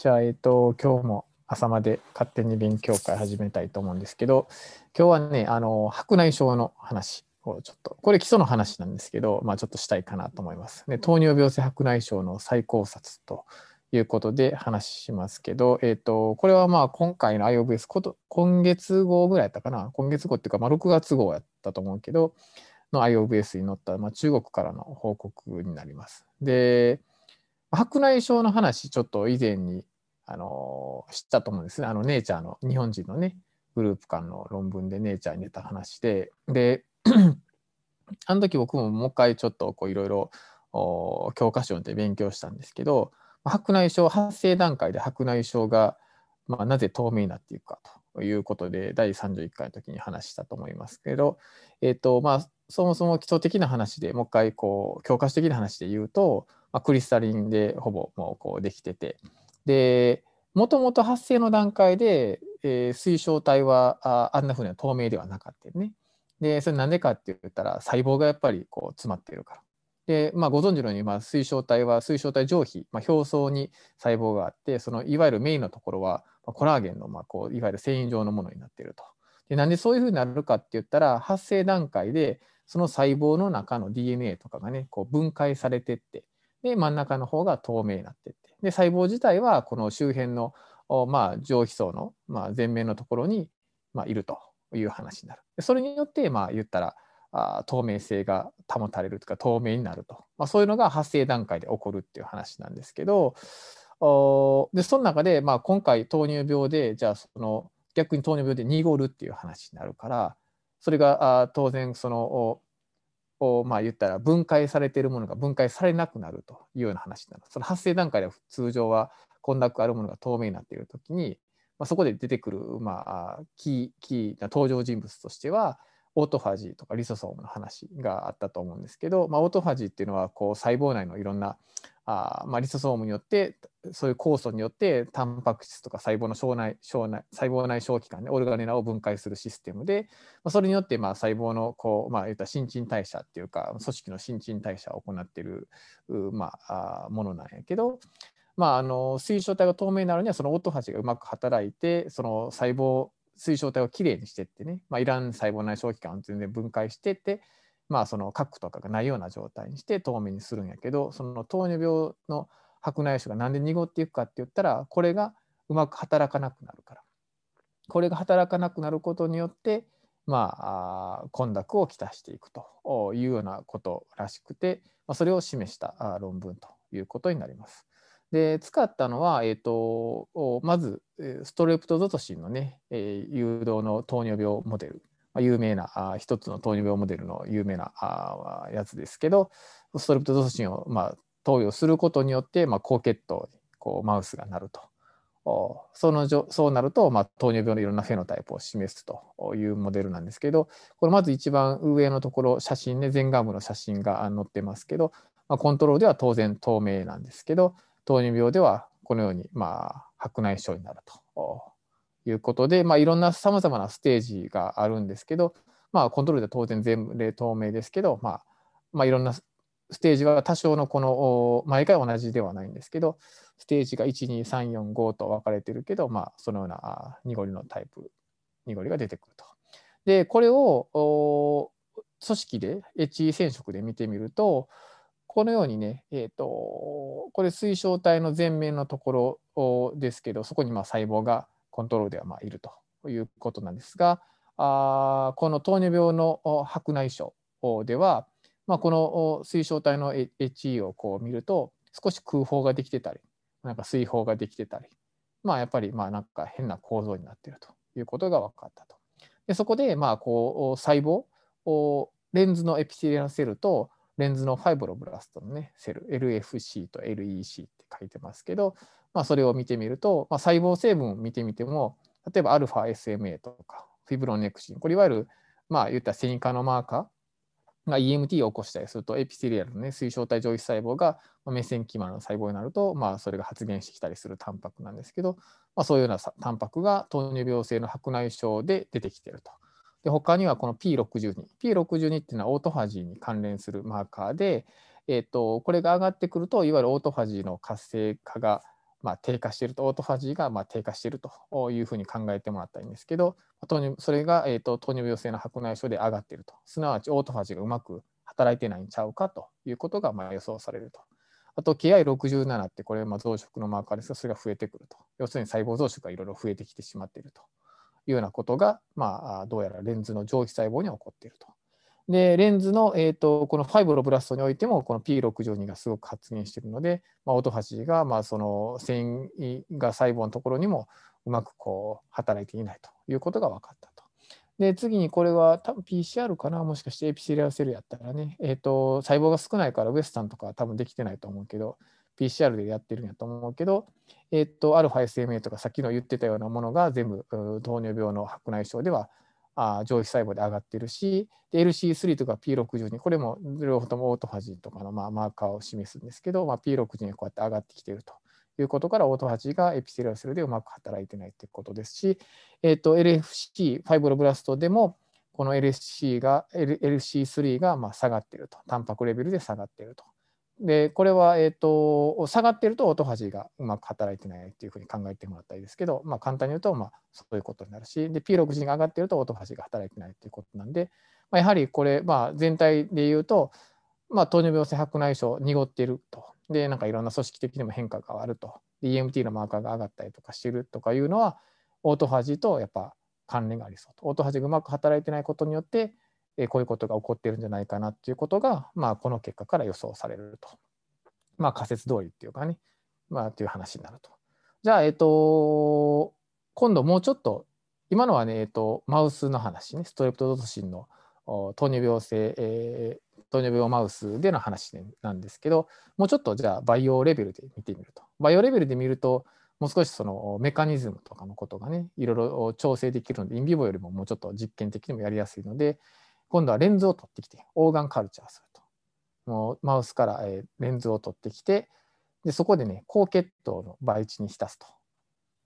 じゃあ、えっ、と、今日も朝まで勝手に勉強会始めたいと思うんですけど、今日はね、あの、白内障の話をちょっと、これ基礎の話なんですけど、まあちょっとしたいかなと思います。で糖尿病性白内障の再考察ということで話しますけど、えっ、と、これはまあ今回の IOVS こと、今月号ぐらいやったかな、今月号っていうか、まあ6月号やったと思うけど、の IOVS に載った、まあ、中国からの報告になります。で、白内障の話、ちょっと以前にあの知ったと思うんですね。あのネイチャーの日本人のね、グループ間の論文でネイチャーに出た話で、で、あの時僕ももう一回ちょっといろいろ教科書で勉強したんですけど、白内障発生段階で白内障が、まあ、なぜ透明になっていくかということで第31回の時に話したと思いますけど、えーとまあ、そもそも基礎的な話でもう一回こう教科書的な話で言うと、まあ、クリスタリンでほぼもうこうできててでもともと発生の段階で、えー、水晶体はああんなふうには透明ではなかったよね。でそれなんでかって言ったら細胞がやっぱりこう詰まっているから。でまあ、ご存知のように、まあ、水晶体は水晶体上皮、まあ、表層に細胞があってそのいわゆるメインのところは、まあ、コラーゲンの、まあ、こういわゆる繊維状のものになっていると。でなんでそういうふうになるかって言ったら発生段階でその細胞の中の DNA とかがねこう分解されてってで真ん中の方が透明になってってで細胞自体はこの周辺の、まあ、上皮層の、まあ、前面のところに、まあ、いるという話になる。それによって、まあ、言ったらあ透明性が保たれるとか透明になると、まあ、そういうのが発生段階で起こるっていう話なんですけどおでその中で、まあ、今回糖尿病でじゃあその逆に糖尿病で濁るっていう話になるからそれがあ当然そのまあ言ったら分解されているものが分解されなくなるというような話なの。その発生段階では通常は混濁あるものが透明になっている時に、まあ、そこで出てくる、まあ、キーキーな登場人物としてはオートファジーとかリソソームの話があったと思うんですけど、まあ、オートファジーっていうのはこう細胞内のいろんなあまあ、リソソームによってそういう酵素によってタンパク質とか細胞の小内小内細胞内小器官でオルガネラを分解するシステムで、まあ、それによってまあ細胞のこう、まあ、言った新陳代謝っていうか組織の新陳代謝を行っているまあ、ものなんやけど、まあ、あの水晶体が透明になるにはそのオートファジがうまく働いてその細胞水晶体をきれいにしてってね、まあ、いらん細胞内小器官を全然分解してってまあ、その核とかがないような状態にして透明にするんやけどその糖尿病の白内障が何で濁っていくかって言ったらこれがうまく働かなくなるからこれが働かなくなることによってまあ混濁をきたしていくというようなことらしくて、まあ、それを示した論文ということになります。で使ったのは、えーと、まずストレプトゾトシンのね、えー、誘導の糖尿病モデル有名な一つの糖尿病モデルの有名なやつですけどストレプトゾシンを、まあ、投与することによって、まあ、高血糖にこうマウスがなると。そのそうなると、まあ、糖尿病のいろんなフェノタイプを示すというモデルなんですけどこれまず一番上のところ写真ね前顔部の写真が載ってますけど、まあ、コントロールでは当然透明なんですけど糖尿病ではこのように、まあ、白内障になるということで、まあ、いろんなさまざまなステージがあるんですけど、まあ、コントロールでは当然全例透明ですけど、まあまあ、いろんなステージは多少のこの毎回同じではないんですけどステージが12345と分かれてるけど、まあ、そのような濁りのタイプ濁りが出てくると。でこれを組織で HE 染色で見てみるとこのようにね、えーと、これ水晶体の前面のところですけどそこにまあ細胞がコントロールではまあいるということなんですがあこの糖尿病の白内障では、まあ、この水晶体の HE をこう見ると少し空砲ができてたりなんか水泡ができてたりまあやっぱりまあなんか変な構造になっているということが分かったと。でそこでまあこう細胞レンズのエピテリアルセルとレンズのファイブロブラストのねセル LFC と LEC って書いてますけどまあ、それを見てみると、まあ、細胞成分を見てみても例えば α SMA とかフィブロネクシンこれいわゆるまあ言った繊維化のマーカーが EMT を起こしたりするとエピセリアルの、ね、水晶体上皮細胞がメセンキマの細胞になると、まあ、それが発現してきたりするタンパクなんですけど、まあ、そういうようなタンパクが糖尿病性の白内障で出てきていると。で他にはこの P62。P62 っていうのはオートファジーに関連するマーカーで、えーと、これが上がってくるといわゆるオートファジーの活性化がまあ、低下していると、オートファジーがまあ低下しているというふうに考えてもらったらいいんですけど、糖尿それが、えーと、糖尿病性の白内障で上がっていると、すなわちオートファジーがうまく働いてないんちゃうかということがまあ予想されると。あと、KI67 ってこれまあ増殖のマーカーですが、それが増えてくると。要するに細胞増殖がいろいろ増えてきてしまっているというようなことが、まあ、どうやらレンズの上皮細胞に起こっていると。で、レンズの、えーと、この fibroblast においても、この P62 がすごく発現しているので、まあ、オートファジーが、まあ、その線維芽細胞のところにもうまくこう働いていないということが分かったと。で、次にこれは多分 PCR かな、もしかしてエピセリアセルやったらね、えーと、細胞が少ないからウエスタンとかは多分できてないと思うけど、PCR でやってるんやと思うけど、えっ、ー、と、α SMA とかさっきの言ってたようなものが全部糖尿病の白内障ではあ上皮細胞で上がってるし、LC3 とか P62、これも両方ともオートファジーとかのまあマーカーを示すんですけど、まあ、P62 がこうやって上がってきているということから、オートファジーが epithelial cell でうまく働いてないということですし、えー、と LFC、 fibroblast でも、この LC が、LC3 がまあ下がっていると、タンパクレベルで下がっていると。で、これは、えっ、と、下がってるとオートファジーがうまく働いてないっていうふうに考えてもらったらいいですけど、まあ、簡単に言うと、まあ、そういうことになるし、で、P6 ジが上がってるとオートファジーが働いてないっていうことなんで、まあ、やはりこれ、まあ、全体で言うと、まあ、糖尿病性白内障濁っていると。で、なんかいろんな組織的にも変化があると。EMT のマーカーが上がったりとかしてるとかいうのは、オートファジーとやっぱ関連がありそうと。オートファジーがうまく働いてないことによって、こういうことが起こっているんじゃないかなっていうことが、まあ、この結果から予想されると。まあ、仮説通りっていうかね、まあ、っていう話になると。じゃあ、えっ、ー、と、今度もうちょっと、今のはね、えっ、ー、と、マウスの話ね、ストレプトドトシンの糖尿病性、えー、糖尿病マウスでの話なんですけど、もうちょっとじゃあ、バイオレベルで見てみると。バイオレベルで見ると、もう少しそのメカニズムとかのことがね、いろいろ調整できるので、インビボよりももうちょっと実験的にもやりやすいので、今度はレンズを取ってきて、オーガンカルチャーすると。のマウスから、えレンズを取ってきてでそこでね高血糖の培地に浸すと。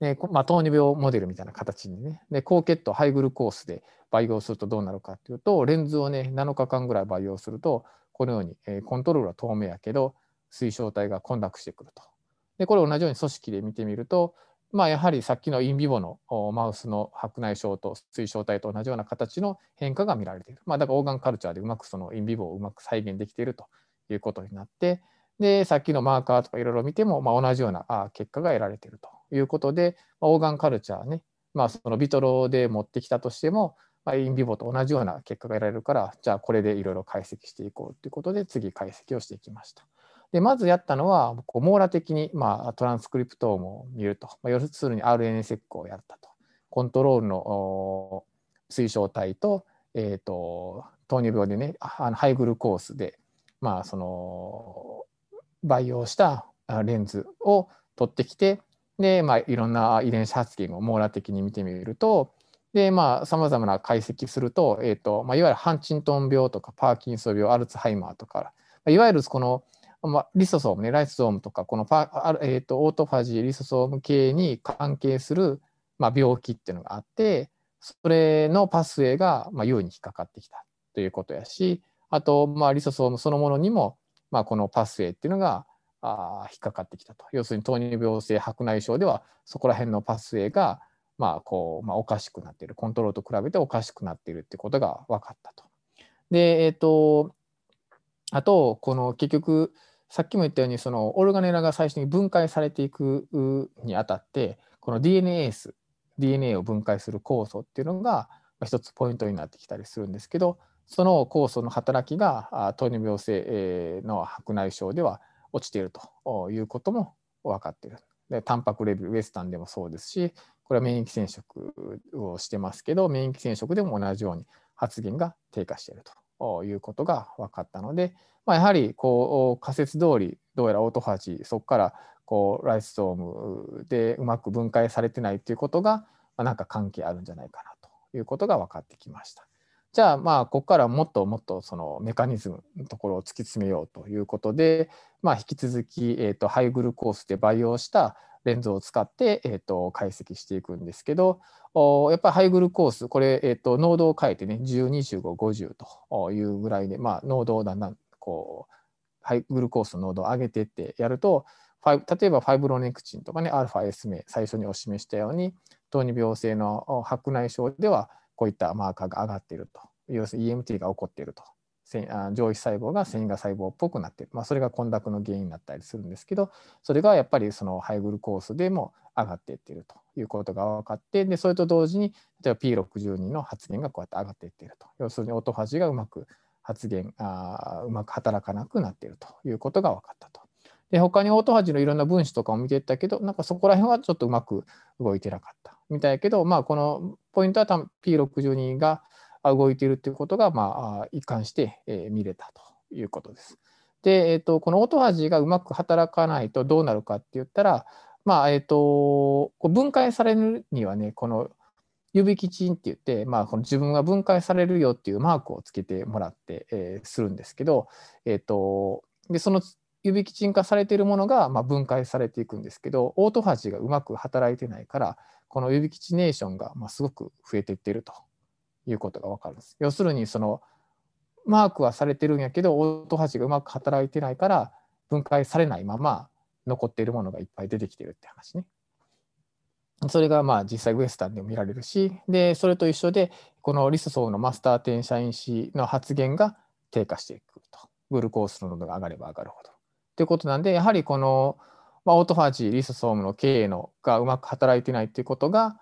でまあ、糖尿病モデルみたいな形にねで高血糖ハイグルコースで培養するとどうなるかっていうとレンズをね7日間ぐらい培養するとこのように、えコントロールは透明やけど水晶体が混濁してくると。でこれ同じように組織で見てみるとまあ、やはりさっきのインビボのマウスの白内障と水晶体と同じような形の変化が見られている。まあ、だからオーガンカルチャーでうまくそのインビボをうまく再現できているということになって、で、さっきのマーカーとかいろいろ見ても、まあ、同じような結果が得られているということで、まあ、オーガンカルチャーね、まあ、そのビトロで持ってきたとしても、まあ、インビボと同じような結果が得られるから、じゃあこれでいろいろ解析していこうということで、次解析をしていきました。でまずやったのはこう網羅的に、まあ、トランスクリプトームを見ると、まあ、要するに RNA セックをやったと。コントロールの水晶体と,、えーと、糖尿病でねあのハイグルコースで、まあ、その培養したレンズを取ってきてで、まあ、いろんな遺伝子発現を網羅的に見てみるとでまあさまざまな解析すると,、えーとまあ、いわゆるハンチントン病とかパーキンソン病アルツハイマーとかいわゆるこのまあ、リソソームね、ライソソームとか、このパえーと、オートファジー、リソソーム系に関係する、まあ、病気っていうのがあって、それのパスウェイが、まあ、優位に引っかかってきたということやし、あと、まあ、リソソームそのものにも、まあ、このパスウェイっていうのがあ引っかかってきたと。要するに糖尿病性白内障では、そこら辺のパスウェイが、まあこうまあ、おかしくなっている、コントロールと比べておかしくなっているってことが分かったと。で、えっ、ー、と、あと、この結局、さっきも言ったようにそのオルガネラが最初に分解されていくにあたってこの DNAs DNA を分解する酵素っていうのが一つポイントになってきたりするんですけどその酵素の働きが糖尿病性の白内障では落ちているということも分かっている。でタンパクレベルウエスタンでもそうですしこれは免疫染色をしてますけど免疫染色でも同じように発現が低下しているということが分かったのでまあ、やはりこう仮説通りどうやらオートファジーそこからこうライストームでうまく分解されてないっていうことが、まあ、なんか関係あるんじゃないかなということが分かってきました。じゃあまあここからもっともっとそのメカニズムのところを突き詰めようということで、まあ、引き続き、えー、とハイグルコースで培養したレンズを使って、えー、と解析していくんですけどおやっぱりハイグルコースこれ、えー、と濃度を変えてね102550というぐらいで、まあ、濃度をだんだんこうハイグルコースの濃度を上げてってやると例えばファイブロネクチンとかね、アルファ S 名、最初にお示したように、糖尿病性の白内障ではこういったマーカーが上がっていると、要するに EMT が起こっていると、上皮細胞が繊維が細胞っぽくなっている、まあ、それが混濁の原因になったりするんですけど、それがやっぱりそのハイグルコースでも上がっていっているということが分かって、でそれと同時に、例えば P62 の発現がこうやって上がっていっていると、要するにオートファジがうまく発現あ、うまく働かなくなっているということが分かったと。で他にオートファジーのいろんな分子とかを見ていったけどなんかそこら辺はちょっとうまく動いてなかったみたいやけどまあこのポイントは P62 が動いているということがまあ一貫して見れたということです。で、えーと、このオートファジーがうまく働かないとどうなるかって言ったらまあえ、ー、と分解されるにはねこの指基チンって言って、まあ、この自分が分解されるよっていうマークをつけてもらって、えー、するんですけど、えーとでその指基鎮化されているものがまあ分解されていくんですけどオートファジーがうまく働いてないからこの指基チネーションがまあすごく増えていっているということが分かるんです。要するにそのマークはされてるんやけどオートファジーがうまく働いてないから分解されないまま残っているものがいっぱい出てきてるって話ね。それがまあ実際ウエスタンでも見られるしでそれと一緒でこのリスソーのマスター転写因子の発現が低下していくとグルコースの濃度が上がれば上がるほど。ということなんで、やはりこの、まあ、オートファジー、リソソームの経営のがうまく働いてないということが、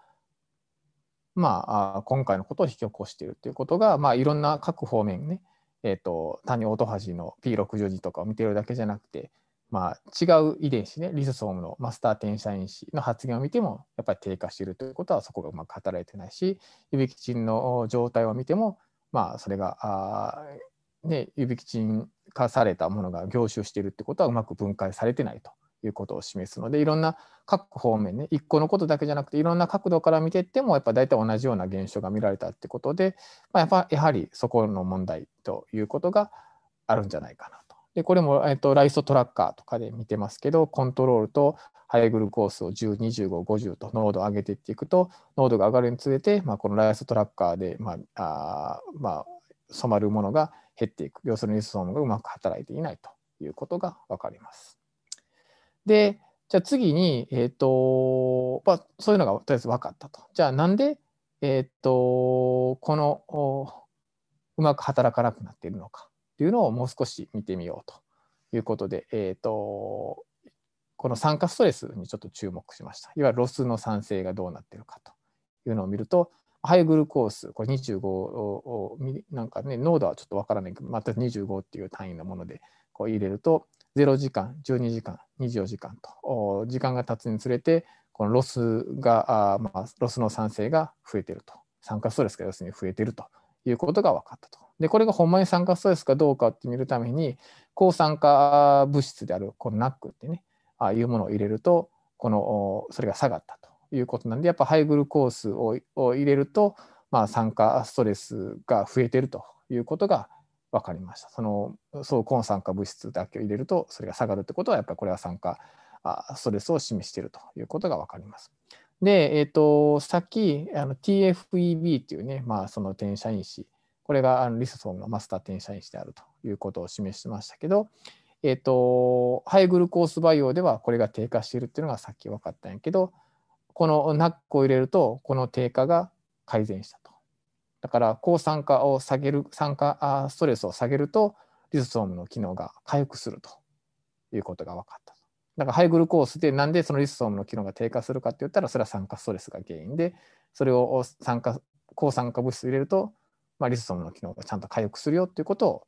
まあ、今回のことを引き起こしているということが、まあ、いろんな各方面ね、えーと、単にオトファジーの P62 とかを見ているだけじゃなくて、まあ、違う遺伝子ね、リソソームのマスター転写因子の発現を見ても、やっぱり低下しているということは、そこがうまく働いてないし、指キチンの状態を見ても、まあ、それが、あね、指キチン化されたものが凝集しているってことはうまく分解されてないと。いうことを示すのでいろんな各方面ね一個のことだけじゃなくていろんな角度から見ていってもやっぱ大体同じような現象が見られたってことで、まあ、やっぱやはりそこの問題ということがあるんじゃないかなと。でこれも、えっと、ライソトラッカーとかで見てますけどコントロールとハイグルコースを10、25、50と濃度を上げていっていくと濃度が上がるにつれて、まあ、このライソトラッカーで、まああまあ、染まるものが減っていく要するにリソームがうまく働いていないということが分かります。でじゃあ次に、えーとまあ、そういうのがとりあえず分かったと。じゃあなんで、えーと、このうまく働かなくなっているのかというのをもう少し見てみようということで、えーと、この酸化ストレスにちょっと注目しました。いわゆる ROS の産生がどうなっているかというのを見ると、 high glucose、これ25を、なんかね、濃度はちょっとわからないけど、また25っていう単位のものでこう入れると、0時間、12時間、24時間と、時間が経つにつれて、この ROS が、あまあ、 ROS の産生が増えていると。酸化ストレスが要するに増えているということが分かったと。で、これがほんまに酸化ストレスかどうかって見るために、抗酸化物質であるこの NAC ってね、ああいうものを入れると、この、それが下がったと。いうことなんでやっぱハイグルコースを入れると、まあ、酸化ストレスが増えてるということが分かりました。そのそう抗酸化物質だけを入れるとそれが下がるってことはやっぱりこれは酸化ストレスを示しているということが分かります。で、えーと、さっきあの TFEB っていうね、まあ、その転写因子これがあのリソソームのマスター転写因子であるということを示しましたけど、えーと、ハイグルコース培養ではこれが低下しているっていうのがさっき分かったんやけどこのナックを入れるとこの低下が改善したと。だから抗酸化を下げる酸化ストレスを下げるとリソソームの機能が回復するということが分かった。だからハイグルコースでなんでそのリソソームの機能が低下するかって言ったらそれは酸化ストレスが原因でそれを酸化抗酸化物質を入れると、まあ、リソソームの機能がちゃんと回復するよっていうことを、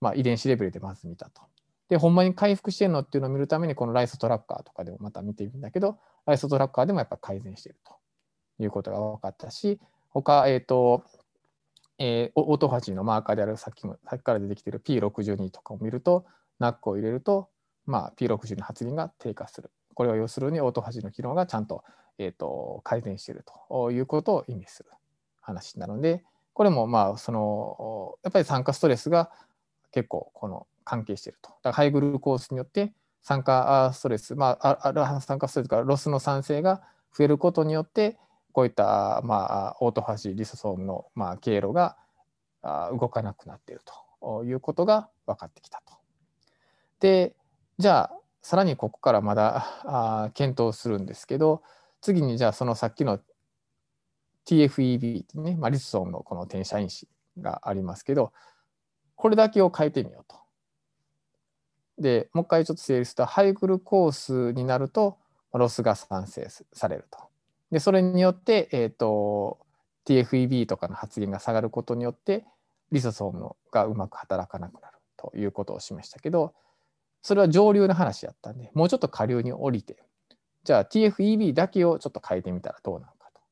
まあ、遺伝子レベルでまず見たと。でほんまに回復してるのっていうのを見るためにこの LysoTracker とかでもまた見てみるんだけどアイソトラッカーでもやっぱ改善しているということが分かったし、他、えっ、ー、と、えー、オートファジーのマーカーであるさっきもさっきから出てきている P62 とかを見ると、 NAC を入れると、まあ、P62 発現が低下する。これは要するにオートファジーの機能がちゃんと,、えーと、改善しているということを意味する話なので、これもまあそのやっぱり酸化ストレスが結構この関係していると。だからハイグルコースによって酸化ストレス、まあ、あ酸化ストレスからロスの酸性が増えることによってこういった、まあ、オートファジーリソソームの、まあ、経路が動かなくなっているということが分かってきたと。でじゃあさらにここからまだあ検討するんですけど次にじゃあそのさっきの TFEB ね、まあ、リスソンのこの転写因子がありますけどこれだけを変えてみようと。でもう一回ちょっと整理するとハイグルコースになるとロスが産生されると。でそれによって、えーと、TFEB とかの発現が下がることによってリソソームがうまく働かなくなるということを示したけどそれは上流の話やったんでもうちょっと下流に降りてじゃあ TFEB だけをちょっと変えてみたらどうなのかと。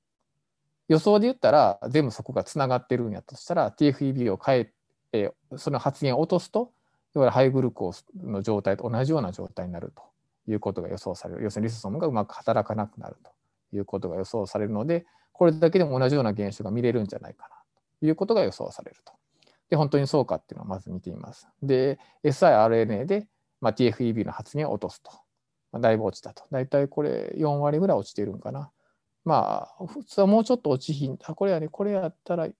予想で言ったら全部そこがつながってるんやとしたら TFEB を変ええその発言を落とすといわゆるハイグルコースの状態と同じような状態になるということが予想される要するにリソソームがうまく働かなくなるということが予想されるのでこれだけでも同じような現象が見れるんじゃないかなということが予想されると。で本当にそうかっていうのをまず見てみます。で siRNA で、まあ、TFEB の発現を落とすと。まあ、だいぶ落ちたと。だいたいこれ4割ぐらい落ちてるんかな。まあ普通はもうちょっと落ちひん。あこれやねこれやったら、え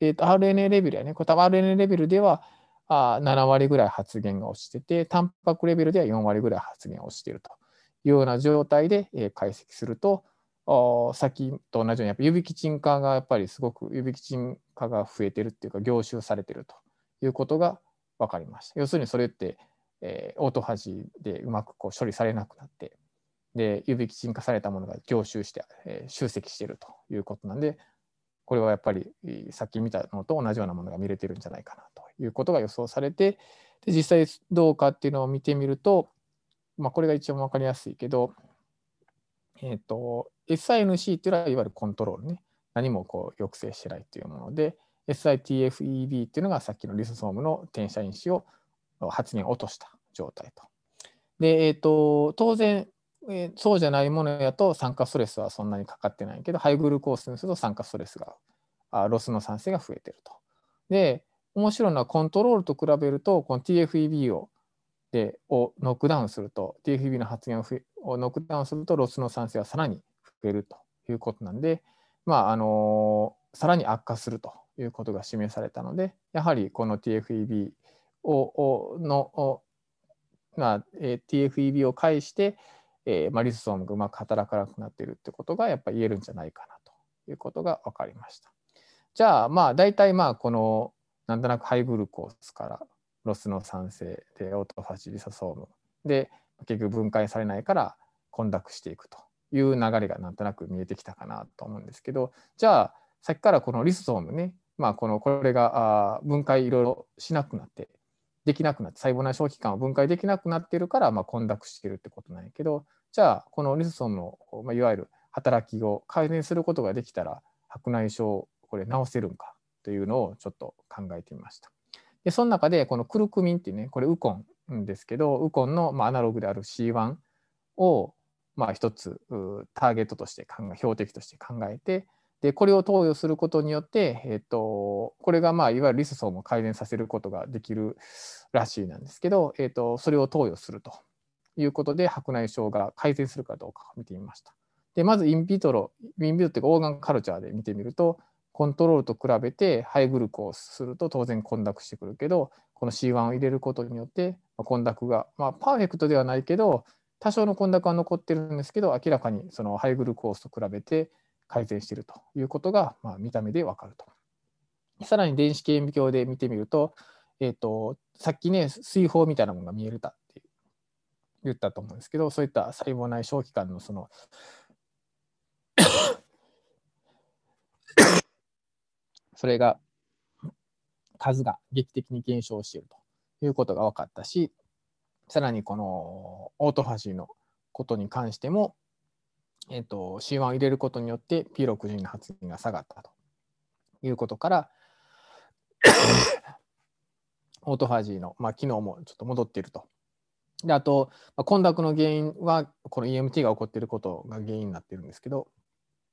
ー、と RNA レベルやね。これ多分 RNA レベルではあ7割ぐらい発言が落ちてて、タンパクレベルでは4割ぐらい発言が落ちているというような状態で、え解析すると、さっきと同じようにやっぱ指キチン化がやっぱりすごく指キチン化が増えてるっていうか凝集されてるということが分かりました。要するにそれって、えー、オートファジでうまくこう処理されなくなってで指キチン化されたものが凝集して、えー、集積しているということなんでこれはやっぱりさっき見たのと同じようなものが見れてるんじゃないかなということが予想されてで実際どうかっていうのを見てみると、まあ、これが一番分かりやすいけど、えっ、ー、と SINC っていうのはいわゆるコントロールね何もこう抑制してないっていうもので SITFEB っていうのがさっきのリソソームの転写因子を発現落とした状態と。で、えーと、当然、えー、そうじゃないものやと酸化ストレスはそんなにかかってないけどハイグルコースにすると酸化ストレスがあ ROS の産生が増えてると。で面白いのはコントロールと比べるとこの TFEB をでをノックダウンすると TFEB の発現ををノックダウンすると ROS の産生はさらに増えるということなんで、まああのさらに悪化するということが示されたのでやはりこの TFEB をのまあ、え、TFEB を介して、えーまあ、リソソームがうまく働かなくなっているってことがやっぱり言えるんじゃないかなということが分かりました。じゃあまあ大体まあこのなんとなくハイグルコースからロスの酸性でオートファジリソソームで結局分解されないから混濁していくという流れがなんとなく見えてきたかなと思うんですけどじゃあさっきからこのリソソームねまあこのこれが分解いろいろしなくなってできなくなって細胞内小器官を分解できなくなっているからまあ混濁してるってことなんやけどじゃあこのリソソームの、まあ、いわゆる働きを改善することができたら白内障これ治せるんかというのをちょっと考えてみました。でその中でこのクルクミンっていうねこれウコンですけどウコンのまあアナログである C1 をまあ一つターゲットとして考え標的として考えてでこれを投与することによって、えっと、これがまあいわゆるリスソームを改善させることができるらしいなんですけど、えっと、それを投与するということで白内障が改善するかどうか見てみました。でまずインビトロインビトロっていうかオーガンカルチャーで見てみるとコントロールと比べてハイグルコースすると当然混濁してくるけどこの C1 を入れることによって混濁が、まあ、パーフェクトではないけど多少の混濁は残ってるんですけど明らかにそのハイグルコースと比べて改善しているということが、まあ、見た目でわかると。さらに電子顕微鏡で見てみると,、えーと、さっきね水泡みたいなものが見えるたって言ったと思うんですけどそういった細胞内小器官のその それが数が劇的に減少しているということが分かったし、さらにこのオートファジーのことに関しても、えーと、C1 を入れることによって P60 の発現が下がったということからオートファジーの、まあ、機能もちょっと戻っていると。であと、まあ、混濁の原因はこの EMT が起こっていることが原因になっているんですけど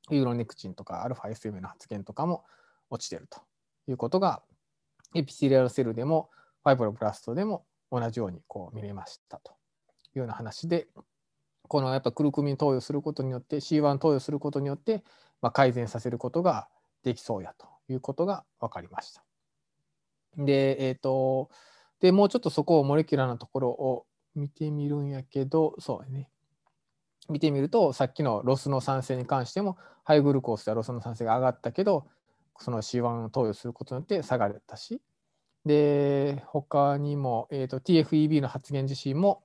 ユーロネクチンとか α-SM の発現とかも落ちているということがエピシリアルセルでもファイブロブラストでも同じようにこう見れましたというような話でこのやっぱクルクミン投与することによって C1 投与することによって、まあ、改善させることができそうやということが分かりました。で,、えーと、でもうちょっとそこを molecular なところを見てみるんやけど、そうね。見てみると、さっきの ROS の産生に関しても、 high glucose では ROS の産生が上がったけど、その C1 を投与することによって下げれたし、で、他にも、えー、TFEB の発現自身も、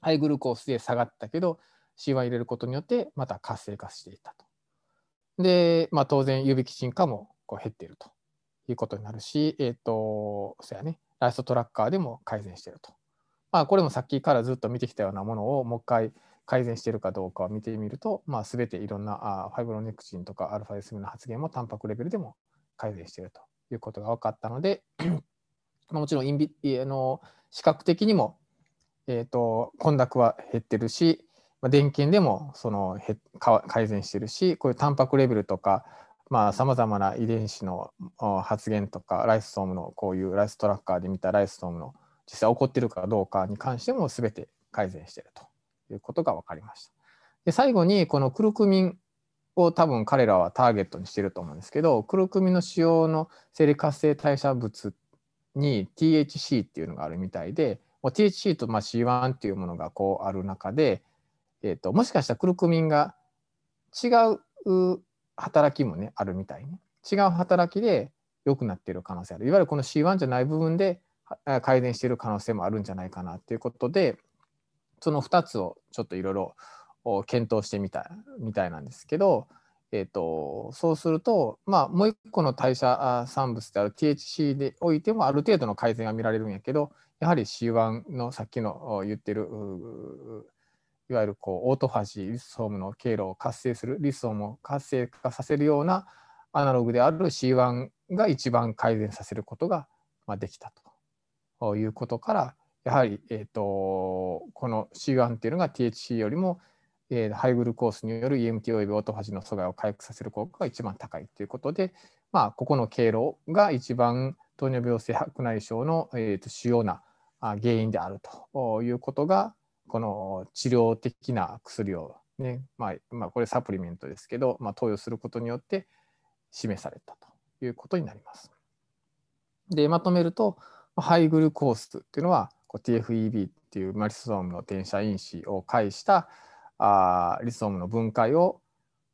high glucose で下がったけど、C1 入れることによってまた活性化していったと。で、まあ、当然、指キチン化もこう減っているということになるし、えっ、ー、と、そうやね、ライストトラッカーでも改善していると。まあ、これもさっきからずっと見てきたようなものをもう一回改善しているかどうかを見てみると、まあ、全ていろんなあファイブロネクチンとかアルファ S の発現もタンパクレベルでも改善しているということが分かったのでもちろんインビあの視覚的にも、えーと、混濁は減ってるし、まあ、電源でもそのへ改善してるしこういうタンパクレベルとかさまざ、まな遺伝子の発現とかライスソームのこういうライストラッカーで見たライスソームの実際起こってるかどうかに関しても全て改善してるということが分かりました。で最後にこのクルクミンを多分彼らはターゲットにしてると思うんですけどクルクミンの使用の生理活性代謝物に THC っていうのがあるみたいで THC とま C1 っていうものがこうある中で、えーと、もしかしたらクルクミンが違う働きもねあるみたいね。違う働きで良くなっている可能性ある。いわゆるこの C1 じゃない部分で改善している可能性もあるんじゃないかなということでその2つをちょっといろいろ検討してみたみたいなんですけど、えーと、そうすると、まあ、もう一個の代謝産物である THC でおいてもある程度の改善が見られるんやけどやはり C1 のさっきの言ってるいわゆるこうオートファジーリスソームの経路を活性するリスソームを活性化させるようなアナログである C1 が一番改善させることができたということからやはり、えーと、この C1 っていうのが THC よりも、えー、ハイグルコースによる EMT およびオートファジの阻害を回復させる効果が一番高いということで、まあ、ここの経路が一番糖尿病性白内障の、えーと、主要な原因であるということがこの治療的な薬をね、まあ、まあ、これサプリメントですけど、まあ、投与することによって示されたということになります。でまとめるとハイグルコースっていうのはこう TFEB っていうマリソームの転写因子を介したあリソームの分解を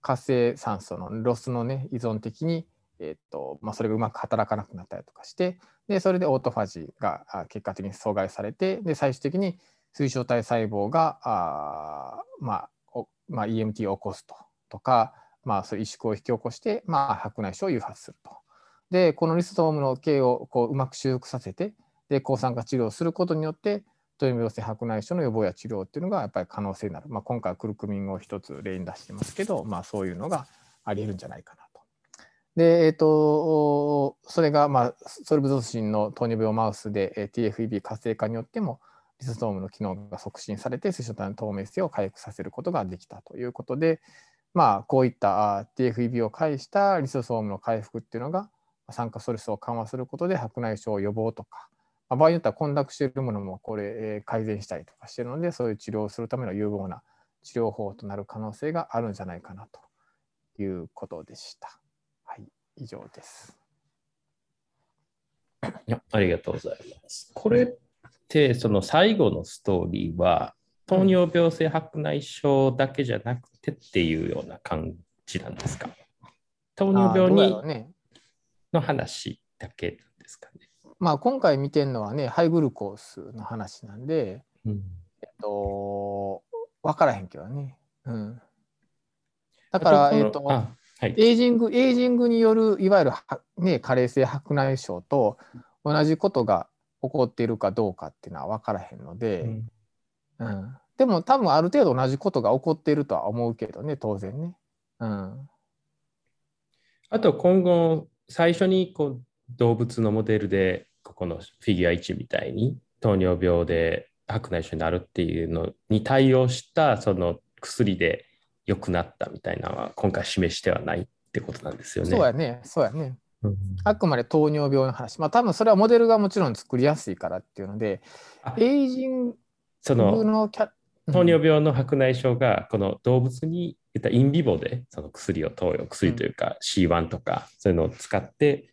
活性酸素のロスの、ね、依存的に、えーとまあ、それがうまく働かなくなったりとかしてでそれでオートファジーが結果的に阻害されてで最終的に水晶体細胞があ、まあまあ、EMT を起こすととか、まあ、そういう萎縮を引き起こして、まあ、白内障を誘発すると。でこのリストームの径をこううまく修復させてで抗酸化治療をすることによって糖尿病性白内障の予防や治療っていうのがやっぱり可能性になる、まあ、今回はクルクミンを一つ例に出してますけど、まあ、そういうのがありえるんじゃないかなと。で、えーと、それが、まあ、ソルブゾスシンの糖尿病マウスで TFEB 活性化によってもリストームの機能が促進されて水晶体の透明性を回復させることができたということで、まあ、こういった TFEB を介したリストームの回復っていうのが酸化ストレスを緩和することで白内障を予防とかあ、場合によっては混濁しているものもこれ、え改善したりとかしているのでそういう治療をするための有望な治療法となる可能性があるんじゃないかなということでした。はい、以上です。いやありがとうございます。これってその最後のストーリーは糖尿病性白内障だけじゃなくてっていうような感じなんですか？糖尿病に、ね、の話だけなんですかね。まあ、今回見てるのはねハイグルコースの話なんで、うん、えっと分からへんけどね。うん、だから、えっと、はい、エイジングエイジングによるいわゆる、ね、加齢性白内障と同じことが起こっているかどうかっていうのは分からへんので、うん、うん、でも多分ある程度同じことが起こっているとは思うけどね当然ね。うん、あと今後最初にこう動物のモデルでここのフィギュア1みたいに糖尿病で白内障になるっていうのに対応したその薬で良くなったみたいなのは今回示してはないってことなんですよね。そうやね、そうやね。うん、あくまで糖尿病の話。まあ多分それはモデルがもちろん作りやすいからっていうので、エイジングのキャ糖尿病の白内障がこの動物に言ったインビボでその薬を投与薬というか C1 とかそういうのを使って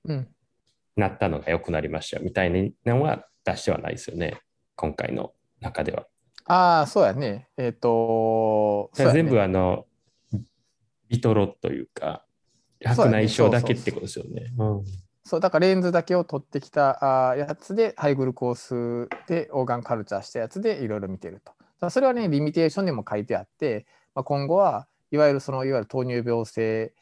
なったのが良くなりましたよみたいなのは出してはないですよね、今回の中では。ああ、そうやね。えっ、と、そうやね全部あの、ビトロというか、白内障だけってことですよね。うんそう、だからレンズだけを取ってきたやつで、ハイグルコースでオーガンカルチャーしたやつでいろいろ見てると。それはね、リミテーションでも書いてあって、まあ、今後はいわゆるその、いわゆる糖尿病性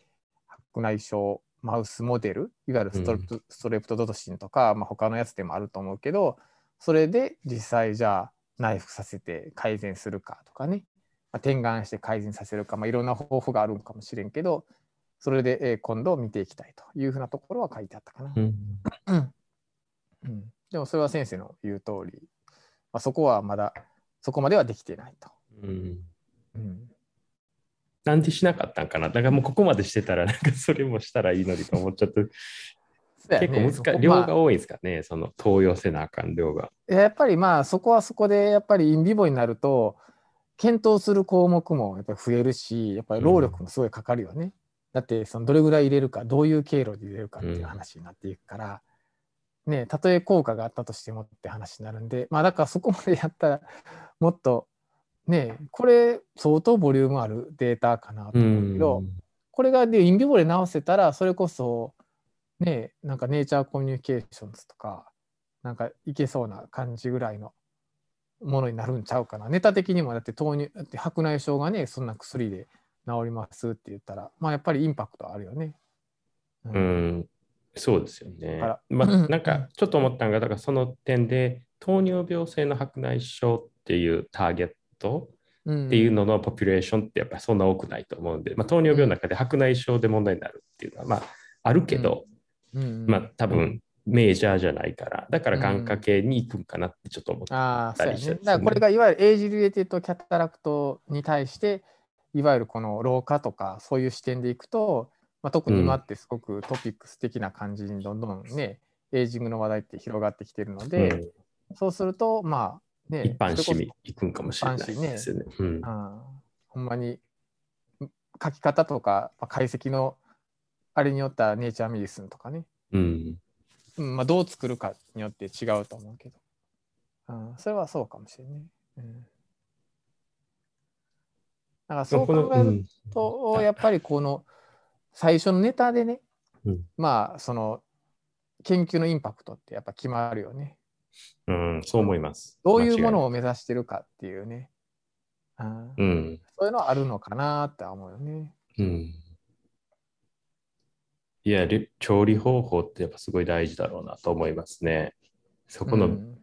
白内障マウスモデル、いわゆるストレプト,、ストレプトドトシンとか、まあ、他のやつでもあると思うけど、それで実際じゃあ内服させて改善するかとかね、まあ、点眼して改善させるか、まあ、いろんな方法があるんかもしれんけど、それで、えー今度見ていきたいというふうなところは書いてあったかな。うん。うん、でもそれは先生の言う通り、まあ、そこはまだそこまではできてないと。うん。うん、なんでしなかったんかなだからもうここまでしてたら、なんかそれもしたらいいのにと思っちゃって、結構難しい。量まあが多いんですかね、その投与せなあかん量が。やっぱりまあそこはそこでやっぱりインビボになると検討する項目もやっぱり増えるしやっぱり労力もすごいかかるよね。だってそのどれぐらい入れるかどういう経路で入れるかっていう話になっていくから、ねたとえ効果があったとしてもって話になるんでまあだからそこまでやったらもっとねこれ相当ボリュームあるデータかなと思うけど、これがでインビボで直せたらそれこそねなんかネイチャーコミュニケーションズとかなんかいけそうな感じぐらいのものになるんちゃうかな。ネタ的にもだって糖尿だって白内障がねそんな薬で治りますって言ったらまあやっぱりインパクトあるよね。ううん、そうですよね。まあ、うん。なんかちょっと思ったのが、だからその点で、糖尿病性の白内障っていうターゲットうんっていうののポピュレーションってやっぱりそんな多くないと思うんで、まあ、糖尿病の中で白内障で問題になるっていうのは、まあ、あるけど、うん。まあ多分メジャーじゃないから、だから眼科系に行くんかなってちょっと思っ。たりしてですねだからこれがいわゆる age-related cataract に対して、いわゆるこの老化とかそういう視点でいくと、まあ、特に今ってすごくトピックス的な感じにどんどんね、エイジングの話題って広がってきてるので、うん。そうすると、まあね、一般市民行くんかもしれないですよね。うん。そうん。ほんまに書き方とか、まあ、解析のあれによってはネイチャーメディスンとかね、うん。うんまあ、どう作るかによって違うと思うけど、うん、それはそうかもしれない。うん、だからそう考えると、やっぱりこの最初のネタでね、うん。まあその研究のインパクトってやっぱ決まるよね。うん、そう思います。どういうものを、を目指してるかっていうね。うんうんそういうのはあるのかなって思うよね。うん、いや、り調理方法ってやっぱすごい大事だろうなと思いますね。そこのうん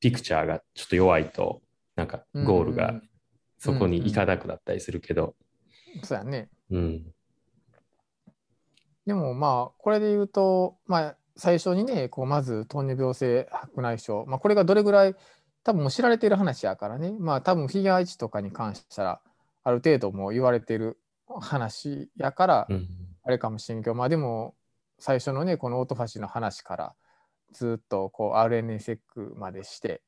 ピクチャーがちょっと弱いと、なんかゴールがうんそこに行かなくなったりするけど、そうやね。うん、でもまあこれで言うと、まあ、最初にねこうまず糖尿病性白内障、まあ、これがどれぐらい多分もう知られている話やからね。まあ多分フィギュア1とかに関したらある程度もう言われてる話やからうん、あれかもしれんけど、まあでも最初のねこのオートファジーの話からずっとこう RNA セックまでして。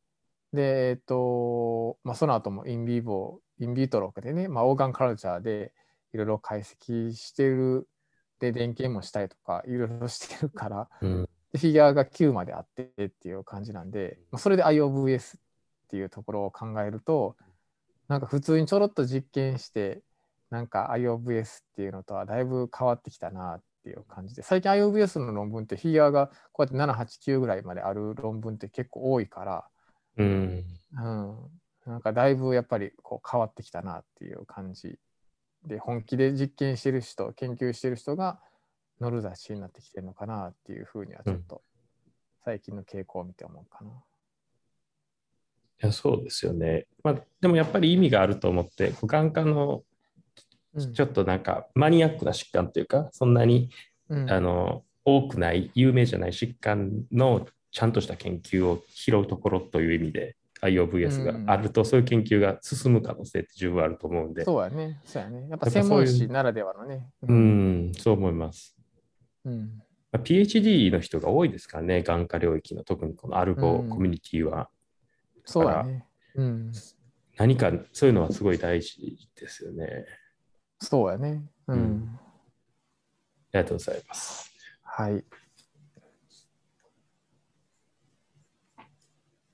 でえっと、まあ、その後も in vivo in vitro でね、まあ、 organ culture でいろいろ解析してるで電顕もしたりとかいろいろしてるからうん、でフィギュアが9まであってっていう感じなんで、まあ、それで IOVS っていうところを考えるとなんか普通にちょろっと実験してなんか IOVS っていうのとはだいぶ変わってきたなっていう感じで最近 IOVS の論文ってフィギュアがこうやって789ぐらいまである論文って結構多いから、うん、うん、なんかだいぶやっぱりこう変わってきたなっていう感じで本気で実験してる人研究してる人が乗る雑誌になってきてるのかなっていうふうにはちょっと最近の傾向を見て思うかな。いやそうですよね。まあ、でもやっぱり意味があると思って、眼科のうんちょっとなんかマニアックな疾患というか、そんなにうんあの多くない、有名じゃない疾患のちゃんとした研究を拾うところという意味で IOVS があると、そういう研究が進む可能性って十分あると思うんで、そうやね、そうやね。やっぱ専門誌ならではのね。う。ん、そう思います。うんまあ PhD の人が多いですからね、眼科領域の特にこのアルゴうんコミュニティは。そうやね。うん。何かそういうのはすごい大事ですよね。そうやね。うん。うんありがとうございます。はい。